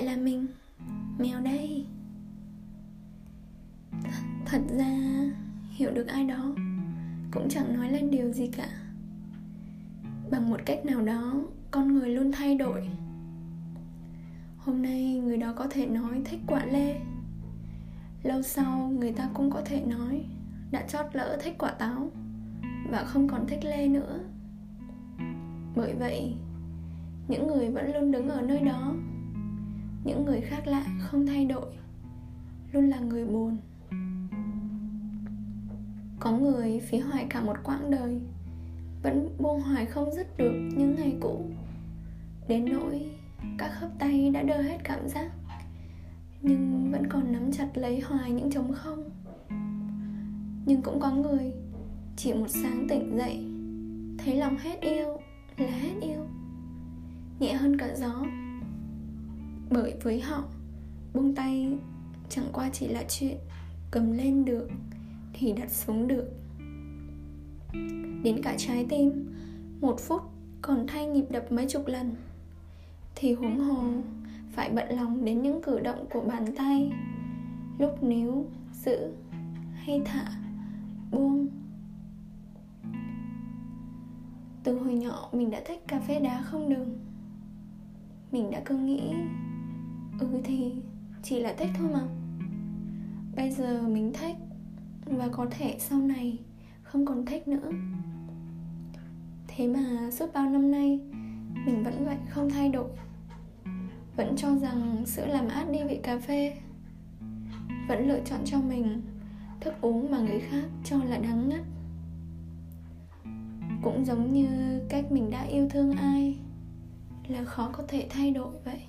lại là mình. Mèo đây. Thật ra, hiểu được ai đó cũng chẳng nói lên điều gì cả. Bằng một cách nào đó, con người luôn thay đổi. Hôm nay, người đó có thể nói thích quả lê. Lâu sau, người ta cũng có thể nói đã chót lỡ thích quả táo và không còn thích lê nữa. Bởi vậy, những người vẫn luôn đứng ở nơi đó những người khác lạ không thay đổi, luôn là người buồn. Có người phí hoài cả một quãng đời, vẫn buông hoài không dứt được những ngày cũ. Đến nỗi các khớp tay đã đơ hết cảm giác, nhưng vẫn còn nắm chặt lấy hoài những trống không. Nhưng cũng có người chỉ một sáng tỉnh dậy, thấy lòng hết yêu là hết yêu. Nhẹ hơn cả gió bởi với họ, buông tay chẳng qua chỉ là chuyện cầm lên được thì đặt xuống được. Đến cả trái tim, một phút còn thay nhịp đập mấy chục lần, thì huống hồ phải bận lòng đến những cử động của bàn tay. Lúc níu, giữ hay thả, buông. Từ hồi nhỏ mình đã thích cà phê đá không đường. Mình đã cứ nghĩ ừ thì chỉ là thích thôi mà. Bây giờ mình thích và có thể sau này không còn thích nữa. Thế mà suốt bao năm nay, mình vẫn vậy, không thay đổi. Vẫn cho rằng sữa làm át đi vị cà phê. Vẫn lựa chọn cho mình thức uống mà người khác cho là đắng ngắt. Cũng giống như cách mình đã yêu thương ai, là khó có thể thay đổi vậy.